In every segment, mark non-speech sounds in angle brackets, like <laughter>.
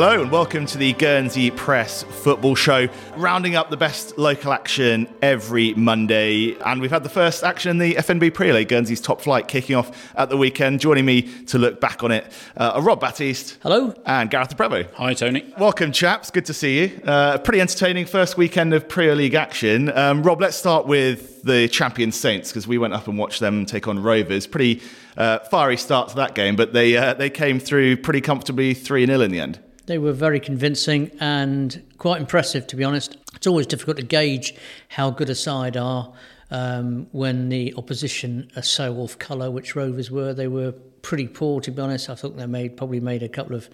Hello and welcome to the Guernsey Press Football Show, rounding up the best local action every Monday. And we've had the first action in the FNB Premier League, Guernsey's top flight, kicking off at the weekend. Joining me to look back on it uh, are Rob Batiste. Hello. And Gareth Prevost. Hi, Tony. Welcome, chaps. Good to see you. Uh, pretty entertaining first weekend of Premier League action. Um, Rob, let's start with the champion Saints because we went up and watched them take on Rovers. Pretty uh, fiery start to that game, but they uh, they came through pretty comfortably 3 0 in the end. They were very convincing and quite impressive, to be honest. It's always difficult to gauge how good a side are um, when the opposition are so off colour, which Rovers were. They were pretty poor, to be honest. I thought they made probably made a couple of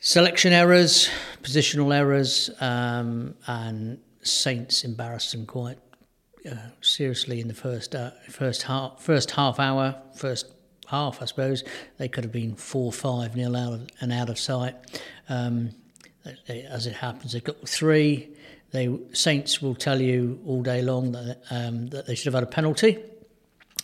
selection errors, positional errors, um, and Saints embarrassed them quite uh, seriously in the first uh, first half first half hour, first half, I suppose. They could have been four, five nil out of, and out of sight. Um, they, as it happens, they've got three. They Saints will tell you all day long that um, that they should have had a penalty.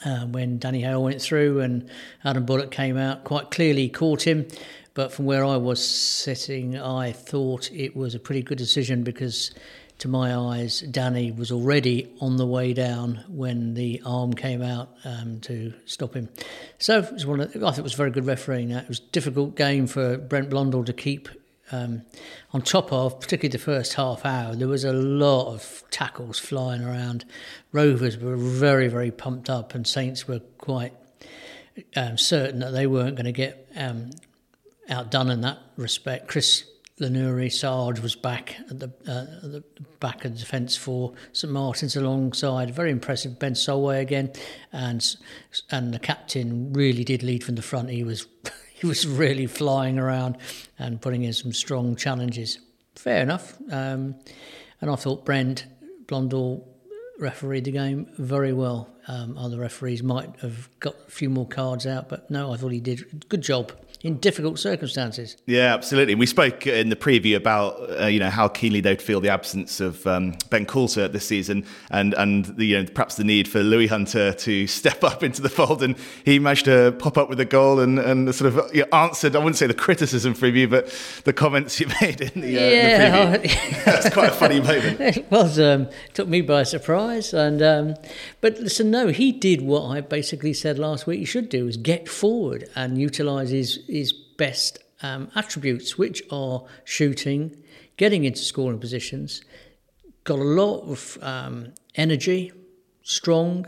Uh, when Danny Hale went through and Adam Bullock came out, quite clearly caught him. But from where I was sitting, I thought it was a pretty good decision because to my eyes, Danny was already on the way down when the arm came out um, to stop him. So it was one of, I think it was very good refereeing. It was a difficult game for Brent Blondell to keep um, on top of, particularly the first half hour. There was a lot of tackles flying around. Rovers were very, very pumped up, and Saints were quite um, certain that they weren't going to get um, outdone in that respect. Chris Lenouri Sarge was back at the, uh, the back of the defence for St Martin's alongside very impressive Ben Solway again, and and the captain really did lead from the front. He was <laughs> he was really flying around and putting in some strong challenges. Fair enough, um, and I thought Brent Blondell refereed the game very well. Um, other referees might have got a few more cards out, but no, I thought he did good job in difficult circumstances. Yeah, absolutely. We spoke in the preview about uh, you know how keenly they'd feel the absence of um, Ben Coulter this season, and and the, you know perhaps the need for Louis Hunter to <laughs> step up into the fold, and he managed to pop up with a goal and and sort of you know, answered. I wouldn't say the criticism preview, but the comments you <laughs> made in the, uh, yeah, the preview. <laughs> That's quite a funny moment. It was um, took me by surprise, and um, but listen, no, he did what I basically said last week. He should do is get forward and utilise his his best um, attributes, which are shooting, getting into scoring positions, got a lot of um, energy, strong.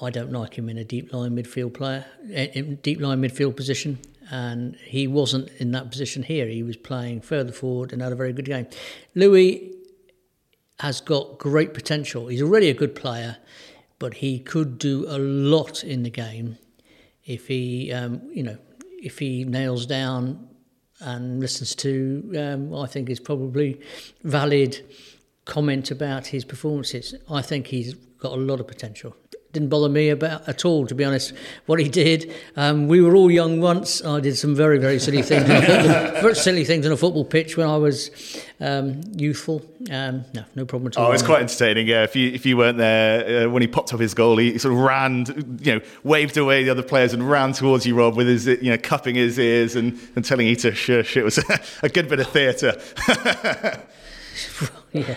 I don't like him in a deep line midfield player, eh, deep line midfield position, and he wasn't in that position here. He was playing further forward and had a very good game. Louis has got great potential. He's already a good player, but he could do a lot in the game if he, um, you know, if he nails down and listens to, um, I think is probably valid comment about his performances. I think he's got a lot of potential didn't bother me about at all, to be honest. What he did, um, we were all young once. I did some very, very silly <laughs> things, football, silly things on a football pitch when I was um, youthful. Um, no, no problem at all. Oh, it's quite entertaining. Yeah, if you if you weren't there uh, when he popped up his goal, he sort of ran, you know, waved away the other players and ran towards you, Rob, with his, you know, cupping his ears and, and telling you to shush. It was <laughs> a good bit of theatre. <laughs> <laughs> yeah,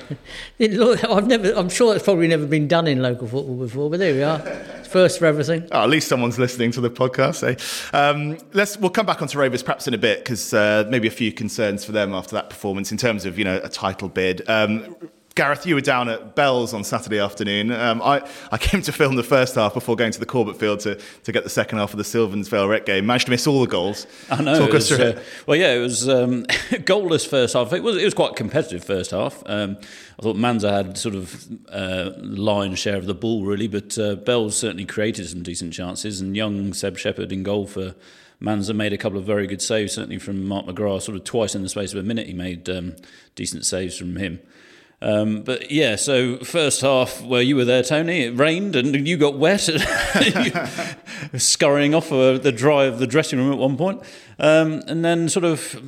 I've never. I'm sure it's probably never been done in local football before, but there we are. first for everything. Oh, at least someone's listening to the podcast. Eh? Um, let's. We'll come back onto Rovers perhaps in a bit because uh, maybe a few concerns for them after that performance in terms of you know a title bid. Um, Gareth, you were down at Bell's on Saturday afternoon. Um, I, I came to film the first half before going to the Corbett Field to, to get the second half of the Sylvans Vale Rec game. Managed to miss all the goals. I know. Talk us through uh, it. Well, yeah, it was um, <laughs> goalless first half. It was it was quite competitive first half. Um, I thought Manzeau had sort of uh, lion's share of the ball really, but uh, Bell's certainly created some decent chances, and young Seb Shepherd in goal for. Manzeau made a couple of very good saves, certainly from Mark McGrath, sort of twice in the space of a minute. He made um, decent saves from him. Um, but yeah, so first half where you were there, Tony, it rained and you got wet, <laughs> scurrying off of the dry of the dressing room at one point. Um, and then, sort of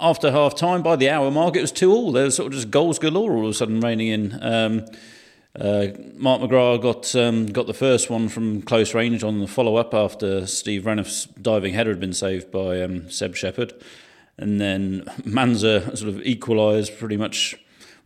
after half time, by the hour mark, it was two all. There was sort of just goals galore all of a sudden raining in. Um, uh, Mark McGrath got um, got the first one from close range on the follow up after Steve Renouf's diving header had been saved by um, Seb Shepherd. and then Manzeau sort of equalised pretty much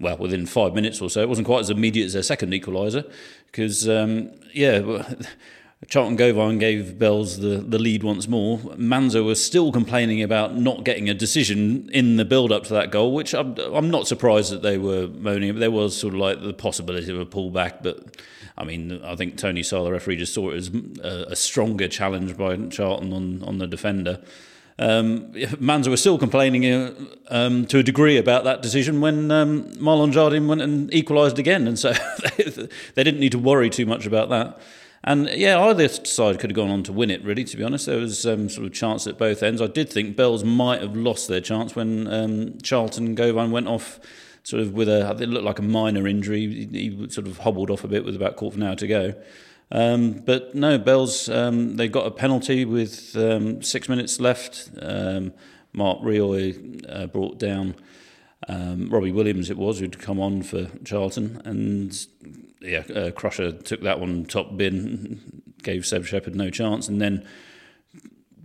well, within five minutes or so. It wasn't quite as immediate as their second equaliser because, um, yeah, <laughs> Charlton Govine gave Bells the, the lead once more. Manzeau was still complaining about not getting a decision in the build up to that goal, which I'm, I'm not surprised that they were moaning. But there was sort of like the possibility of a pullback, but I mean, I think Tony Sarr, the referee, just saw it as a, a stronger challenge by Charlton on, on the defender. Um, Manzeau was still complaining uh, um, to a degree about that decision when um, Marlon Jardim went and equalised again, and so <laughs> they, didn't need to worry too much about that. And yeah, either side could have gone on to win it. Really, to be honest, there was um, sort of chance at both ends. I did think Bells might have lost their chance when um, Charlton Govine went off, sort of with a it looked like a minor injury. He, he sort of hobbled off a bit with about quarter of an hour to go. Um, but no, Bells, um, they got a penalty with um, six minutes left. Um, Mark Rioy uh, brought down um, Robbie Williams, it was, who'd come on for Charlton. And yeah, uh, Crusher took that one top bin, gave Seb Shepherd no chance. And then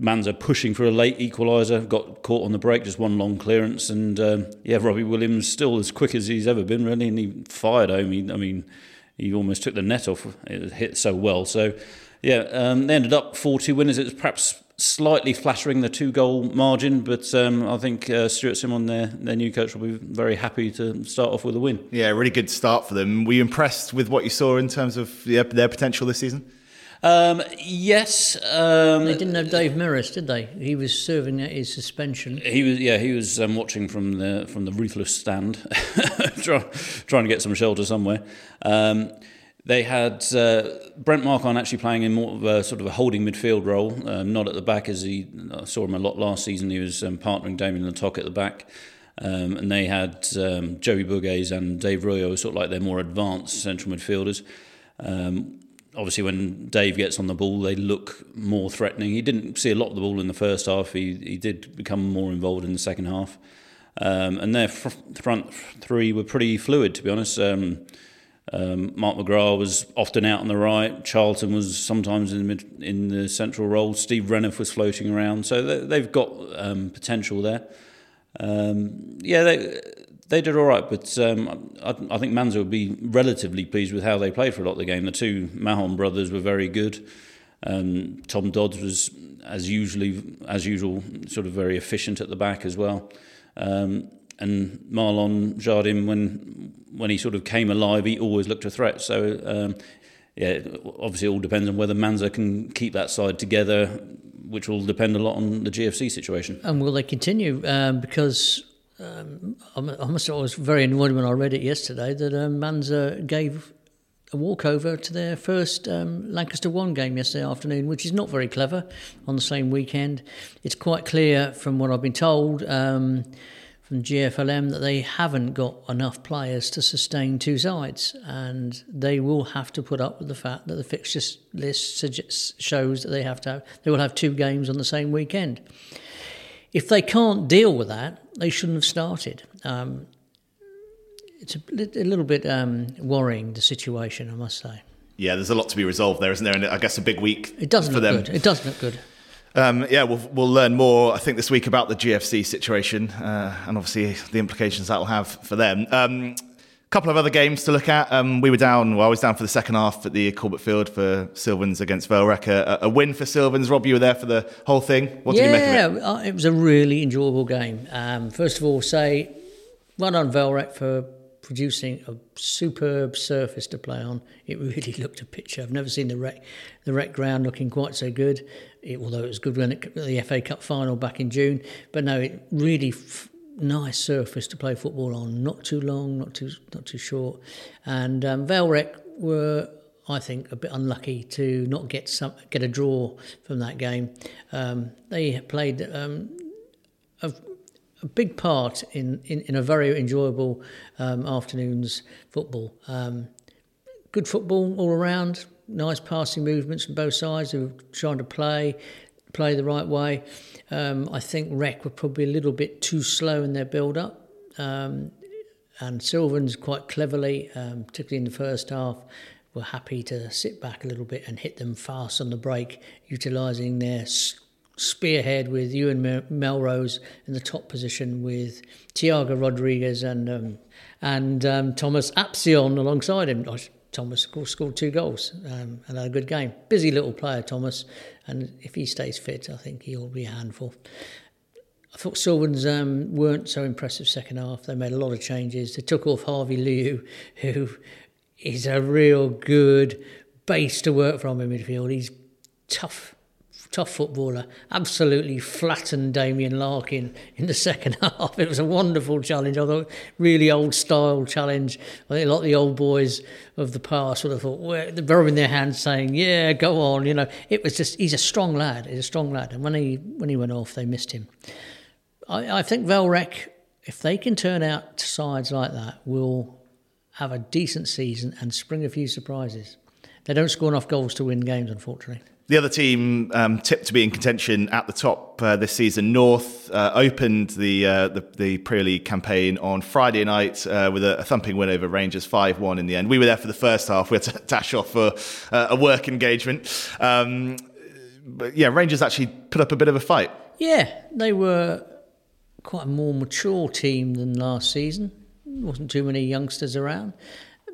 Manzeau pushing for a late equaliser, got caught on the break, just one long clearance. And um, yeah, Robbie Williams still as quick as he's ever been, really. And he fired home. He, I mean, he almost took the net off. It hit so well. So, yeah, um, they ended up 4 2 winners. It's perhaps slightly flattering the two goal margin, but um, I think uh, Stuart Simon, their, their new coach, will be very happy to start off with a win. Yeah, really good start for them. Were you impressed with what you saw in terms of their, their potential this season? Um, yes. Um, they didn't have Dave Mirras, did they? He was serving his suspension. He was, yeah, he was um, watching from the from the ruthless stand, <laughs> try, trying to get some shelter somewhere. Um, they had uh, Brent Marquand actually playing in more of a sort of a holding midfield role, um, not at the back as he I saw him a lot last season. He was um, partnering Damien Le Tocq at the back. Um, and they had um, Joey Bogues and Dave Royo, sort of like their more advanced central midfielders. Um, obviously when Dave gets on the ball, they look more threatening. He didn't see a lot of the ball in the first half. He he did become more involved in the second half, um, and their fr- front three were pretty fluid, to be honest. Um, um, Mark McGrath was often out on the right. Charlton was sometimes in the mid, in the central role. Steve Renouf was floating around, so they, have got um, potential there. Um, yeah, they they did all right, but um, I, I, think Manzeau would be relatively pleased with how they played for a lot of the game. The two Mahon brothers were very good. Um, Tom Dodds was, as usually as usual, sort of very efficient at the back as well. Um, and Marlon Jardim, when when he sort of came alive, he always looked a threat. So um, yeah, obviously it all depends on whether Manzeau can keep that side together, which will depend a lot on the GFC situation. And will they continue? Um, because um, I must say I was very annoyed when I read it yesterday that um, Manzeau gave a walkover to their first um, Lancaster One game yesterday afternoon, which is not very clever on the same weekend. It's quite clear from what I've been told um, from GFLM that they haven't got enough players to sustain two sides, and they will have to put up with the fact that the fixture list suggests, shows that they have to have, they will have two games on the same weekend. If they can't deal with that, they shouldn't have started. Um, it's a, a, little bit um, worrying the situation, I must say. Yeah, there's a lot to be resolved there, isn't there? And I guess a big week. It doesn't for look them. good. It doesn't look good. Um, yeah, we'll, we'll learn more, I think, this week about the GFC situation uh, and obviously the implications that will have for them. Um, couple of other games to look at. Um, we were down, well, I was down for the second half at the Corbett Field for Sylvans against Vale A, a, win for Sylvans. Rob, you were there for the whole thing. What did you make of it? Uh, it was a really enjoyable game. Um, first of all, say well done Vale Rec for producing a superb surface to play on. It really <laughs> looked a picture. I've never seen the rec, the rec ground looking quite so good. It, although it was good when it the FA Cup final back in June, but no, it really f- nice surface to play football on. Not too long, not too not too short. And um, Vale Rec were, I think, a bit unlucky to not get some get a draw from that game. Um, they played um, a, a, big part in, in, in, a very enjoyable um, afternoon's football. Um, good football all around. Nice passing movements from both sides who were trying to play play the right way. Um, I think Rec were probably a little bit too slow in their build up. Um, and Sylvans quite cleverly, um, particularly in the first half, were happy to sit back a little bit and hit them fast on the break, utilising their spearhead with Ewan Melrose in the top position with Tiago Rodriguez and um, and um, Thomas Apsion alongside him. Thomas, scored two goals um, and had a good game. Busy little player, Thomas, and if he stays fit, I think he'll be a handful. I thought Sylvans um, weren't so impressive second half. They made a lot of changes. They took off Harvey Liu, <laughs> who is a real good base to work from in midfield. He's tough, tough footballer. Absolutely flattened Damien Larkin in the <laughs> second half. It was a wonderful challenge. I thought really old style challenge. I think a lot of the old boys of the past would have thought, well, they're rubbing their hands saying, yeah, go on. You know, it was just, he's a strong lad. He's a strong lad. And when he, when he went off, they missed him. I, I think Vale Rec, if they can turn out sides like that, will have a decent season and spring a few surprises. They don't score enough goals to win games, unfortunately. The other team um, tipped to be in contention at the top uh, this season, North, uh, opened the, uh, the, the Premier League campaign on Friday night uh, with a, a, thumping win over Rangers, five one in the end. We were there for the first half. We had to <laughs> dash off for uh, a work engagement, um, but yeah, Rangers actually put up a bit of a fight. Yeah, they were quite a more mature team than last season. wasn't too many youngsters around,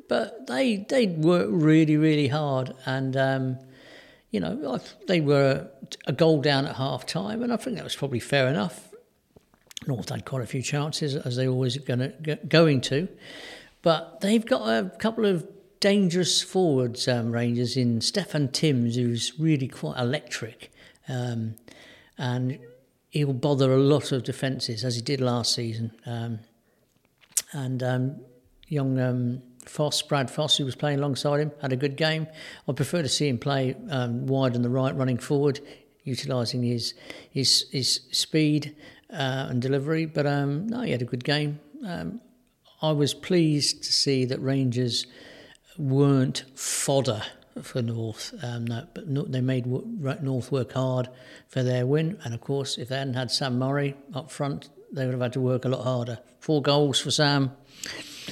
but they they worked really really hard, and um, you know they were a goal down at half time, and I think that was probably fair enough. North had quite a few chances as they always going to going to, but they've got a couple of dangerous forwards um, Rangers in Stefan Timms, who's really quite electric. Um, and he'll bother a lot of defences as he did last season. Um, and um, young um, Foss, Brad Foss, who was playing alongside him, had a good game. I prefer to see him play um, wide on the right, running forward, utilising his his his speed uh, and delivery. But um, no, he had a good game. Um, I was pleased to see that Rangers weren't fodder for North. Um, no, but they made North work hard for their win. And of course, if they hadn't had Sam Murray up front, they would have had to work a lot harder. Four goals for Sam.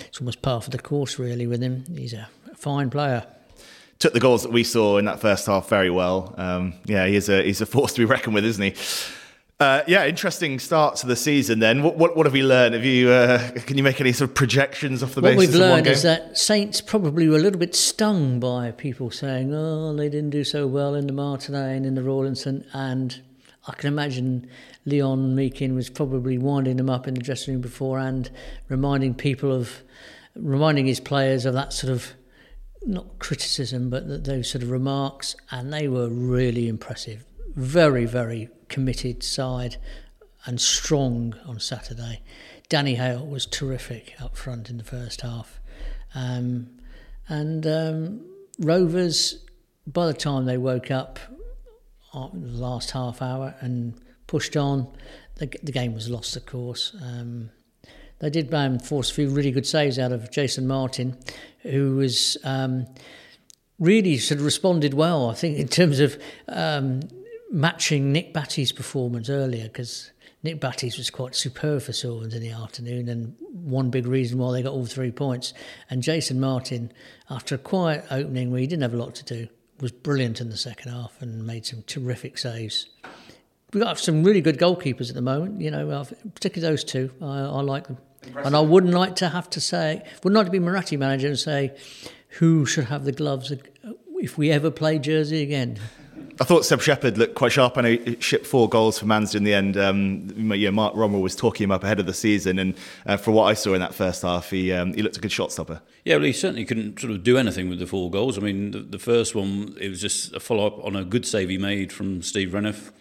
It's almost par for the course, really, with him. He's a fine player. Took the goals that we saw in that first half very well. Um, yeah, he's a he's a force to be reckoned with, isn't he? Uh, yeah, interesting start to the season. Then, what what, what have we learned? Have you uh, can you make any sort of projections off the what basis we've learned is that Saints probably were a little bit stung by people saying, "Oh, they didn't do so well in the Martinez and in the Rawlinson," and I can imagine Leon Meakin was probably winding them up in the dressing room beforehand, reminding people of, reminding his players of that sort of not criticism, but those sort of remarks, and they were really impressive. Very, very committed side and strong on Saturday. Danny Hale was terrific up front in the first half. Um, and um, Rovers, by the time they woke up uh, last half hour and pushed on, the, the game was lost, of course. Um, they did um, force a few really good saves out of Jason Martin, who was um, really sort of responded well, I think, in terms of um, matching Nick Batty's performance earlier because Nick Batty's was quite superb for Sylvans in the afternoon and one big reason why they got all three points. And Jason Martin, after a quiet opening where he didn't have a lot to do, was brilliant in the second half and made some terrific saves. We've got some really good goalkeepers at the moment, you know, particularly those two. I, I like them. Impressive. And I wouldn't like to have to say, wouldn't like to be Muratti manager and say who should have the gloves if we ever play Jersey again. I thought Seb Shepherd looked quite sharp. I know he shipped four goals for Manston in the end. Um, yeah, Mark Rommel was talking him up ahead of the season, and uh, for what I saw in that first half, he um, he looked a good shot stopper. Yeah, well, he certainly couldn't sort of do anything with the four goals. I mean, the, the first one it was just a follow up on a good save he made from Steve Renouf.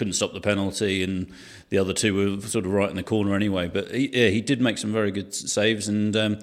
Couldn't stop the penalty, and the other two were sort of right in the corner anyway. But he, yeah, he did make some very good saves, and um,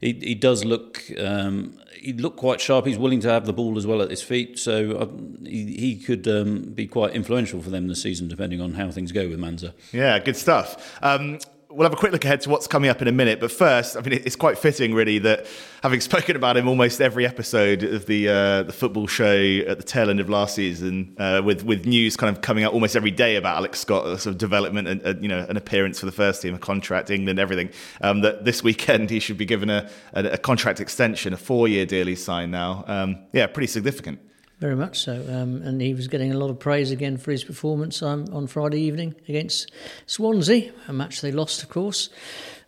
he, he does look um, he looked quite sharp. He's willing to have the ball as well at his feet, so uh, he, he could um, be quite influential for them this season, depending on how things go with Manzeau. Yeah, good stuff. Um, we'll have a quick look ahead to what's coming up in a minute. But first, I mean, it's quite fitting, really, that having <laughs> spoken about him almost every episode of the uh, the football show at the tail end of last season, uh, with with news kind of coming out almost every day about Alex Scott, sort of development and uh, you know an appearance for the first team, a contract, England, everything. Um, that this weekend he should be given a, a, a contract extension, a four year deal he's signed now. Um, yeah, pretty significant. Very much so. Um, and he was getting a lot of praise again for his performance um, on Friday evening against Swansea, a match they lost, of course.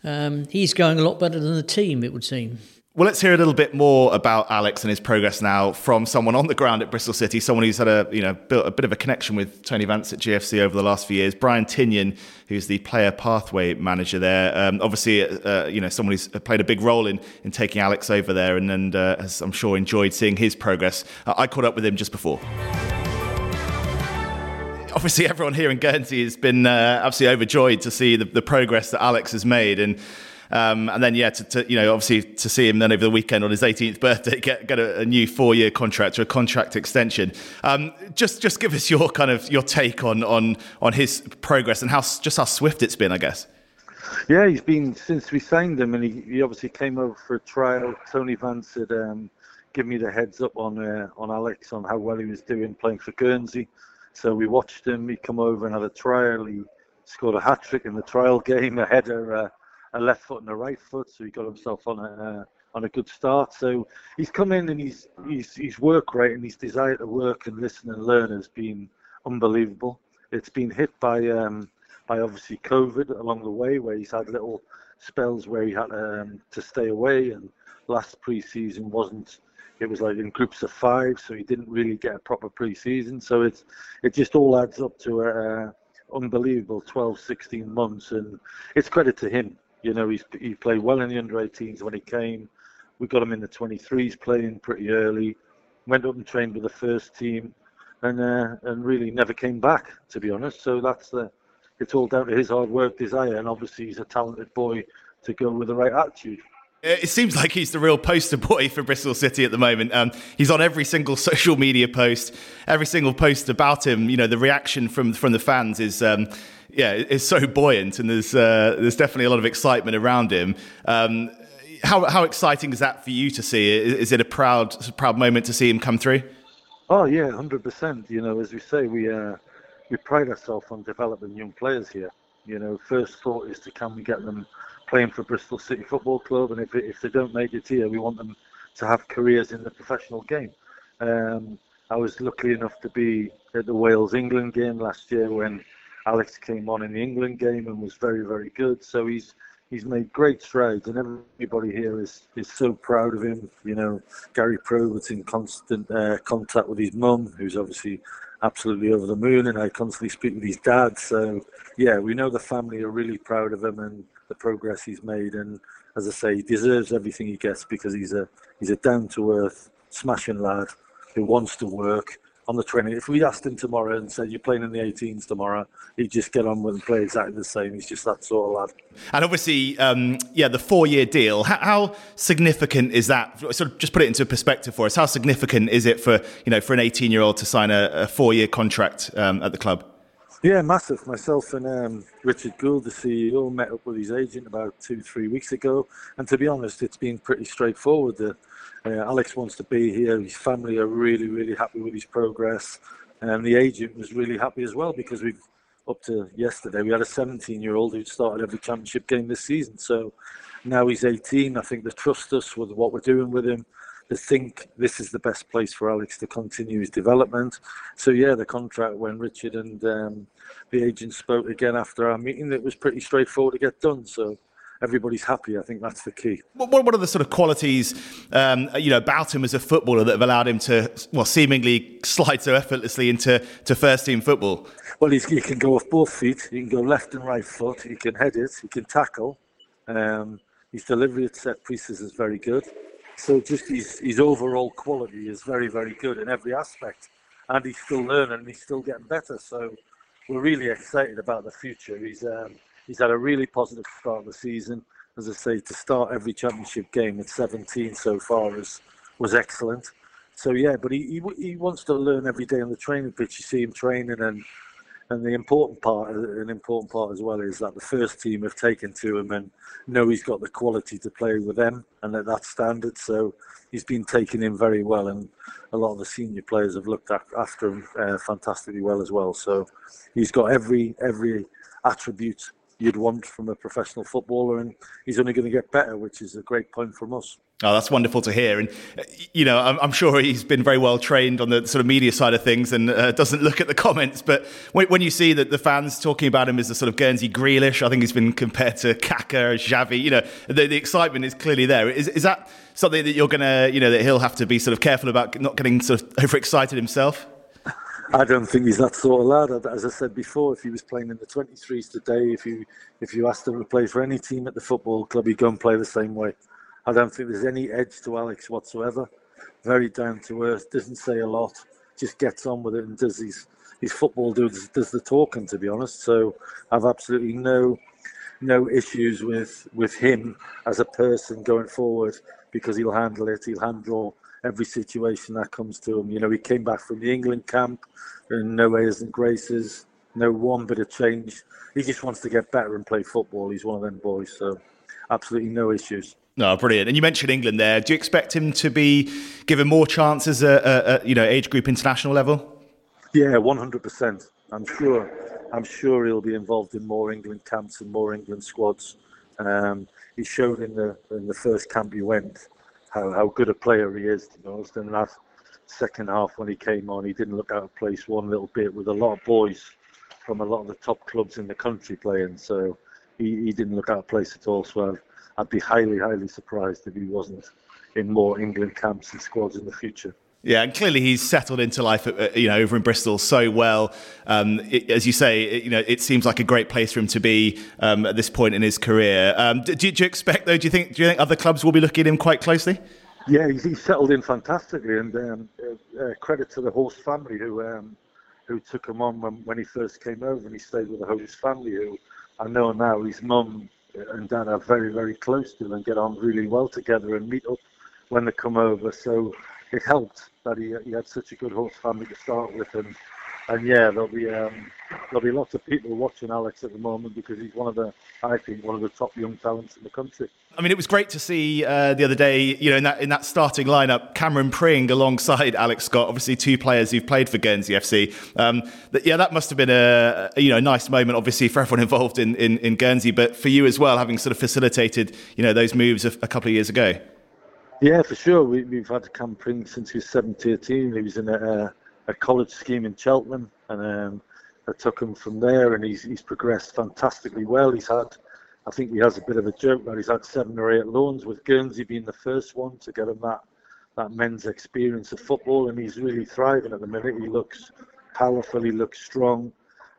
Um, he's going a lot better than the team, it would seem. Well, let's hear a little bit more about Alex and his progress now from someone on the ground at Bristol City, someone who's had a you know built a bit of a connection with Tony Vance at GFC over the last few years. Brian Tinnion, who's the player pathway manager there, um, obviously uh, you know someone who's played a big role in in taking Alex over there, and and uh, has, I'm sure enjoyed seeing his progress. Uh, I caught up with him just before obviously everyone here in Guernsey has been uh, absolutely overjoyed to see the, the, progress that Alex has made, and um, and then, yeah, to, to, you know, obviously to see him then over the weekend on his 18th birthday get get a, a new four year contract or a contract extension. Um, just just give us your kind of your take on on on his progress and how just how swift it's been, I guess. Yeah, he's been since we signed him, and he, he obviously came over for a trial. Tony Vance had um, given me the heads up on uh, on Alex on how well he was doing playing for Guernsey. So we watched him. He come over and had a trial. He scored a hat trick in the trial <laughs> game, a header. Uh, a left foot and a right foot, so he got himself on a on a good start. So he's come in and he's he's his work rate and his desire to work and listen and learn has been unbelievable. It's been hit by um, by obviously COVID along the way, where he's had little spells where he had um, to stay away, and last pre-season wasn't. It was like in groups of five, so he didn't really get a proper pre-season. So it's it just all adds up to a, a unbelievable 12, 16 months, and it's credit to him you know, he's he played well in the under 18s when he came. We got him in the 23s playing pretty early. Went up and trained with the first team, and uh, and really never came back to be honest. So that's the it's all down to his hard work, desire, and obviously he's a talented boy to go with the right attitude. It seems like he's the real poster boy for Bristol City at the moment. Um, he's on every single <laughs> social media post, every single post about him. You know, the reaction from from the fans is um, yeah, is so buoyant, and there's uh, there's definitely a lot of excitement around him. Um, how how exciting is that for you to see? Is, it a proud proud moment to see him come through? Oh yeah, hundred percent. You know, as we say, we uh, we pride ourselves on developing young players here. You know, first thought is to can we get them playing for Bristol City Football Club, and if if they don't make it here, we want them to have careers in the professional game. Um, I was lucky enough to be at the Wales England game last year when Alex came on in the England game and was very, very good. So he's he's made great strides, and everybody here is is so proud of him. You know, Gary Probert's in constant uh, contact with his mum, who's obviously absolutely over the moon, and I constantly speak with his dad. So yeah, we know the family are really proud of him and the progress he's made. And as I say, he deserves everything he gets because he's a he's a down to earth, smashing lad who wants to work on the training. If we asked him tomorrow and said you're playing in the 18s tomorrow, he'd just get on with and play exactly the same. He's just that sort of lad. And obviously, um, yeah, the four-year deal. How, how, significant is that? Sort of just put it into perspective for us. How significant is it for you know for an 18-year-old to sign a, a four-year contract um, at the club? Yeah, massive. Myself and um, Richard Gould, the CEO, met up with his agent about two, three weeks ago, and to be honest, it's been pretty straightforward. The, uh, Alex wants to be here. His family are really, really happy with his progress, and the agent was really happy as well because we've up to yesterday we had a 17-year-old who'd started every championship game this season. So now he's 18. I think they trust us with what we're doing with him. They think this is the best place for Alex to continue his development. So yeah, the contract when Richard and um, the agent spoke again after our meeting, it was pretty straightforward to get done. So everybody's happy. I think that's the key. What, what are the sort of qualities, um, you know, about him as a footballer that have allowed him to, well, seemingly slide so effortlessly into to first team football? Well, he can go off both feet. He can go left and right foot. He can head it. He can tackle. Um, his delivery at set pieces is very good. So just his, his overall quality is very, very good in every aspect. And he's still learning and he's still getting better. So we're really excited about the future. He's um, he's had a really positive start of the season. As I say, to start every championship game at 17 so far is, was excellent. So yeah, but he, he, he wants to learn every day on the training pitch. You see him training and and the important part, an important part as well, is that the first team have taken to him and know he's got the quality to play with them and at that standard. So he's been taken in very well, and a lot of the senior players have looked after him uh, fantastically well as well. So he's got every every attribute you'd want from a professional footballer, and he's only going to get better, which is a great point from us. Oh, that's wonderful to hear. And, you know, I'm, I'm, sure he's been very well trained on the sort of media side of things and uh, doesn't look at the comments. But when, when, you see that the fans talking about him as a sort of Guernsey Grealish, I think he's been compared to Kaka, Xavi, you know, the, the excitement is clearly there. Is, is that something that you're going to, you know, that he'll have to be sort of careful about not getting sort of overexcited himself? I don't think he's that sort of lad. As I said before, if he was playing in the 23s today, if you if you asked him to play for any team at the football club, he'd go and play the same way. I don't think there's any edge to Alex whatsoever. Very down to earth, doesn't say a lot, just gets on with it and does his his football does does the talking. To be honest, so I've absolutely no no issues with with him as a person going forward because he'll handle it. He'll handle every situation that comes to him. You know, he came back from the England camp and no airs and graces, no one bit of change. He just wants to get better and play football. He's one of them boys, so absolutely no issues. No, brilliant. And you mentioned England there. Do you expect him to be given more chances at, at you know age group international level? Yeah, one hundred percent. I'm sure. I'm sure he'll be involved in more England camps and more England squads. Um, he showed in the in the first camp he went how, how good a player he is. To be honest, in that second half when he came on, he didn't look out of place one little bit with a lot of boys from a lot of the top clubs in the country playing. So he, he didn't look out of place at all. So I've, I'd be highly, highly surprised if he wasn't in more England camps and squads in the future. Yeah, and clearly he's settled into life, uh, you know, over in Bristol so well. Um, it, as you say, it, you know, it seems like a great place for him to be um, at this point in his career. Um, do, do, you expect, though? Do you think? Do you think other clubs will be looking at him quite closely? Yeah, he's, he's settled in fantastically, and um, uh, uh, credit to the Horse family who um, who took him on when, when he first came over, and he stayed with the Horse family. Who I know now his mum and dad are very, very close to and get on really well together and meet up when they come over. So it helped that he, he had such a good horse family to start with, and and yeah, there'll be um, there'll be lots of people watching Alex at the moment because he's one of the I think one of the top young talents in the country. I mean, it was great to see uh, the other day, you know, in that in that starting lineup, Cameron Pring alongside Alex Scott, obviously two players who've played for Guernsey FC. Um, that, yeah, that must have been a, a, you know nice moment, obviously for everyone <laughs> involved in, in, in Guernsey, but for you as well, having sort of facilitated you know those moves a, a couple of years ago. Yeah, for sure. We, have had Cam Pring since he was 17. He was in a, a college scheme in Cheltenham, and um, I took him from there, and he's, he's progressed fantastically well. He's had, I think he has a bit of a joke where he's had seven or eight loans, with Guernsey being the first one to get him that, that men's experience of football, and he's really thriving at the minute. He looks powerful, he looks strong.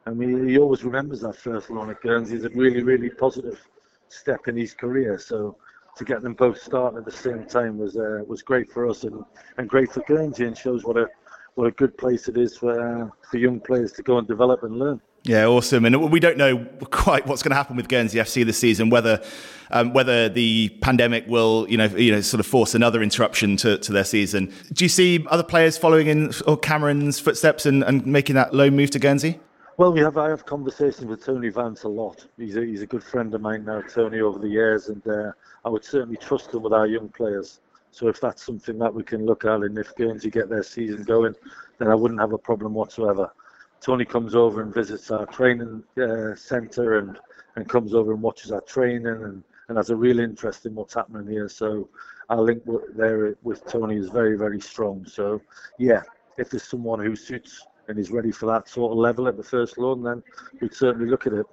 I mean, he always remembers that first loan at Guernsey as a really, really positive step in his career. So to get them both starting at the same time was uh, was great for us and, and great for Guernsey and shows what a what a good place it is for uh, for young players to go and develop and learn. Yeah, awesome. And we don't know quite what's going to happen with Guernsey FC this season. Whether um, whether the pandemic will, you know, you know, sort of force another interruption to, to their season. Do you see other players following in or Cameron's footsteps and, and making that loan move to Guernsey? Well, we have. I have conversations with Tony Vance a lot. He's a, he's a good friend of mine now, Tony, over the years, and uh, I would certainly trust him with our young players. So if that's something that we can look at, and if Guernsey get their season going, then I wouldn't have a problem whatsoever. Tony comes over and visits our training uh, centre and, and comes over and watches our training and, and has a real interest in what's happening here. So our link there with Tony is very, very strong. So yeah, if there's someone who suits and he's ready for that sort of level at the first loan, then we'd certainly look at it.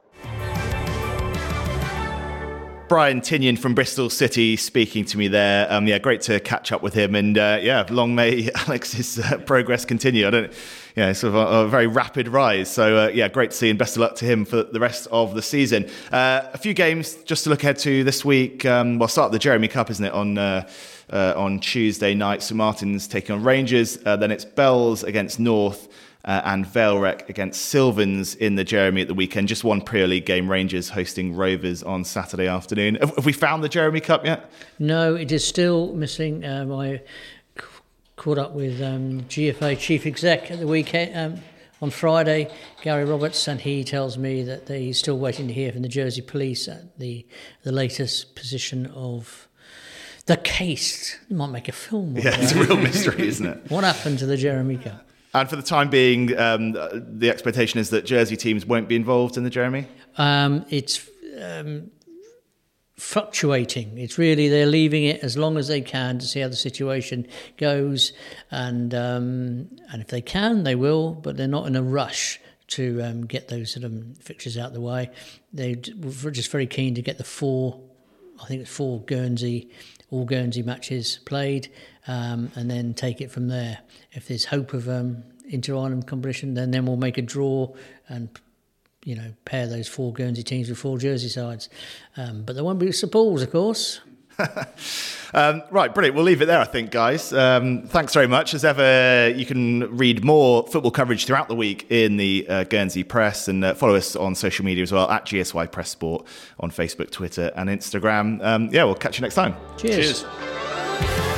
Brian Tinnion from Bristol City speaking to me there. Um, yeah, great to catch up with him, and uh, yeah, long may <laughs> Alex's uh, progress continue. I don't, yeah, sort of a, a very rapid rise. So uh, yeah, great to see, and best of luck to him for the rest of the season. Uh, a few games just to look ahead to this week. Um, well, start the Jeremie Cup, isn't it on? Uh, uh, on Tuesday night, St Martin's taking on Rangers. then it's Bells against North uh, and Vale Rec against Sylvans in the Jeremie at the weekend. Just one Premier League game, Rangers hosting Rovers on Saturday afternoon. Have, have we found the Jeremie Cup yet? No, it is still missing. Um, I caught up with um, GFA chief exec at the weekend. Um, on Friday, Gary Roberts, and he tells me that he's still waiting to hear from the Jersey Police at the the latest position of the case. You might make a film. Yeah, it's a real mystery, isn't it? <laughs> what happened to the Jeremie Cup? And for the time being, um, the expectation is that Jersey teams won't be involved in the Jeremie. Um, it's um, fluctuating. It's really they're leaving it as long as they can to see how the situation goes, and um, and if they can, they will. But they're not in a rush to um, get those sort of fixtures out of the way. They were just very keen to get the four, I think it's four Guernsey, all Guernsey matches played, um, and then take it from there. If there's hope of um, inter Ireland competition, then then we'll make a draw and you know, pair those four Guernsey teams with four Jersey sides. Um, but there won't be St Paul's, of course. <laughs> um, right, brilliant. We'll leave it there, I think, guys. Um, thanks very much. As ever, you can read more football coverage throughout the week in the uh, Guernsey Press and uh, follow us on social media as well at GSY Press Sport on Facebook, Twitter, and Instagram. Um, yeah, we'll catch you next time. Cheers. Cheers.